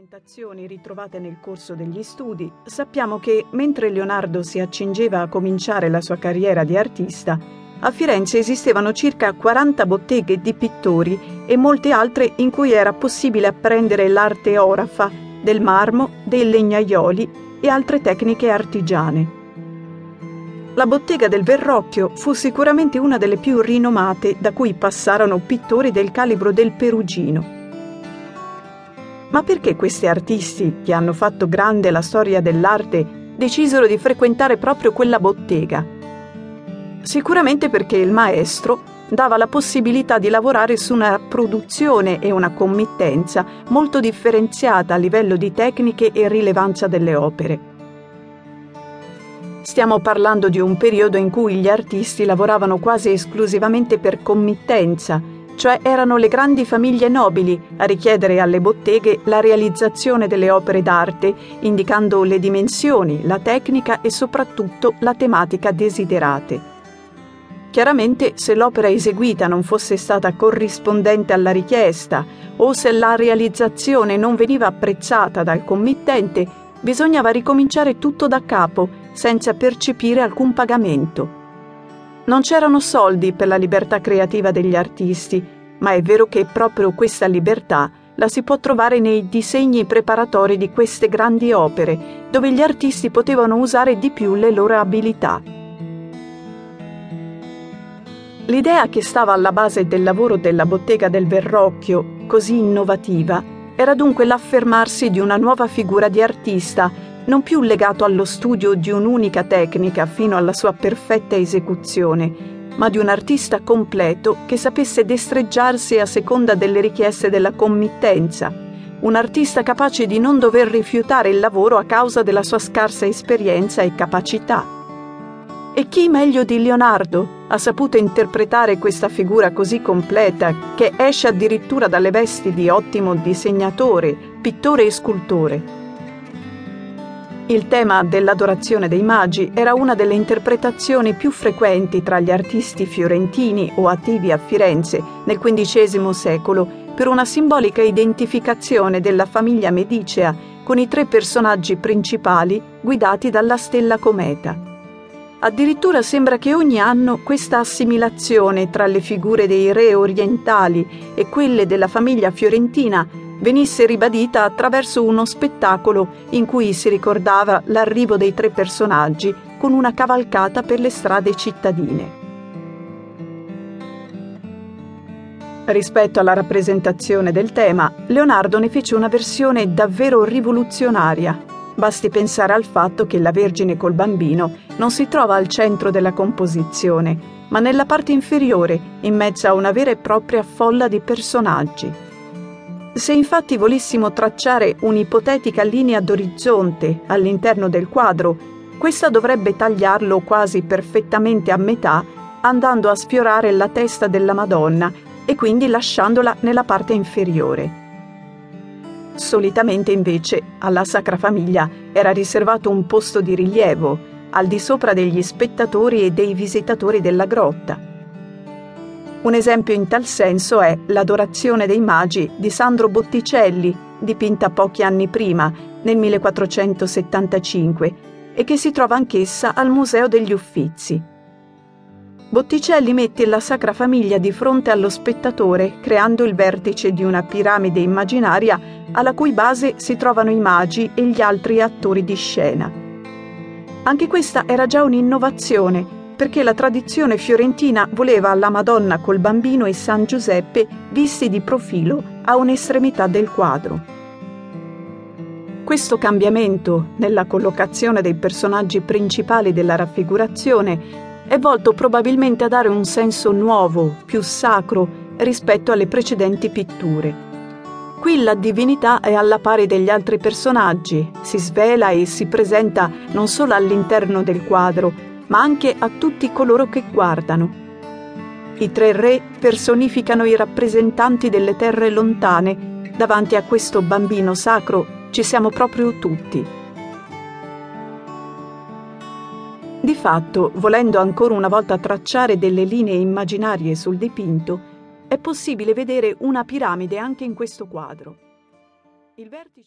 documentazioni ritrovate nel corso degli studi, sappiamo che mentre Leonardo si accingeva a cominciare la sua carriera di artista, a Firenze esistevano circa 40 botteghe di pittori e molte altre in cui era possibile apprendere l'arte orafa, del marmo, dei legnaioli e altre tecniche artigiane. La bottega del Verrocchio fu sicuramente una delle più rinomate da cui passarono pittori del calibro del Perugino ma perché questi artisti, che hanno fatto grande la storia dell'arte, decisero di frequentare proprio quella bottega? Sicuramente perché il maestro dava la possibilità di lavorare su una produzione e una committenza molto differenziata a livello di tecniche e rilevanza delle opere. Stiamo parlando di un periodo in cui gli artisti lavoravano quasi esclusivamente per committenza, cioè erano le grandi famiglie nobili a richiedere alle botteghe la realizzazione delle opere d'arte, indicando le dimensioni, la tecnica e soprattutto la tematica desiderate. Chiaramente se l'opera eseguita non fosse stata corrispondente alla richiesta o se la realizzazione non veniva apprezzata dal committente, bisognava ricominciare tutto da capo, senza percepire alcun pagamento. Non c'erano soldi per la libertà creativa degli artisti, ma è vero che proprio questa libertà la si può trovare nei disegni preparatori di queste grandi opere, dove gli artisti potevano usare di più le loro abilità. L'idea che stava alla base del lavoro della bottega del Verrocchio, così innovativa, era dunque l'affermarsi di una nuova figura di artista non più legato allo studio di un'unica tecnica fino alla sua perfetta esecuzione, ma di un artista completo che sapesse destreggiarsi a seconda delle richieste della committenza, un artista capace di non dover rifiutare il lavoro a causa della sua scarsa esperienza e capacità. E chi meglio di Leonardo ha saputo interpretare questa figura così completa che esce addirittura dalle vesti di ottimo disegnatore, pittore e scultore? Il tema dell'adorazione dei magi era una delle interpretazioni più frequenti tra gli artisti fiorentini o attivi a Firenze nel XV secolo per una simbolica identificazione della famiglia medicea con i tre personaggi principali guidati dalla stella cometa. Addirittura sembra che ogni anno questa assimilazione tra le figure dei re orientali e quelle della famiglia fiorentina venisse ribadita attraverso uno spettacolo in cui si ricordava l'arrivo dei tre personaggi con una cavalcata per le strade cittadine. Rispetto alla rappresentazione del tema, Leonardo ne fece una versione davvero rivoluzionaria. Basti pensare al fatto che la Vergine col bambino non si trova al centro della composizione, ma nella parte inferiore, in mezzo a una vera e propria folla di personaggi. Se infatti volessimo tracciare un'ipotetica linea d'orizzonte all'interno del quadro, questa dovrebbe tagliarlo quasi perfettamente a metà, andando a sfiorare la testa della Madonna e quindi lasciandola nella parte inferiore. Solitamente invece alla Sacra Famiglia era riservato un posto di rilievo, al di sopra degli spettatori e dei visitatori della grotta un esempio in tal senso è L'Adorazione dei Magi di Sandro Botticelli, dipinta pochi anni prima, nel 1475, e che si trova anch'essa al Museo degli Uffizi. Botticelli mette la Sacra Famiglia di fronte allo spettatore, creando il vertice di una piramide immaginaria alla cui base si trovano i magi e gli altri attori di scena. Anche questa era già un'innovazione perché la tradizione fiorentina voleva la Madonna col bambino e San Giuseppe visti di profilo a un'estremità del quadro. Questo cambiamento nella collocazione dei personaggi principali della raffigurazione è volto probabilmente a dare un senso nuovo, più sacro, rispetto alle precedenti pitture. Qui la divinità è alla pari degli altri personaggi, si svela e si presenta non solo all'interno del quadro, ma anche a tutti coloro che guardano. I tre re personificano i rappresentanti delle terre lontane. Davanti a questo bambino sacro ci siamo proprio tutti. Di fatto, volendo ancora una volta tracciare delle linee immaginarie sul dipinto, è possibile vedere una piramide anche in questo quadro. Il vertice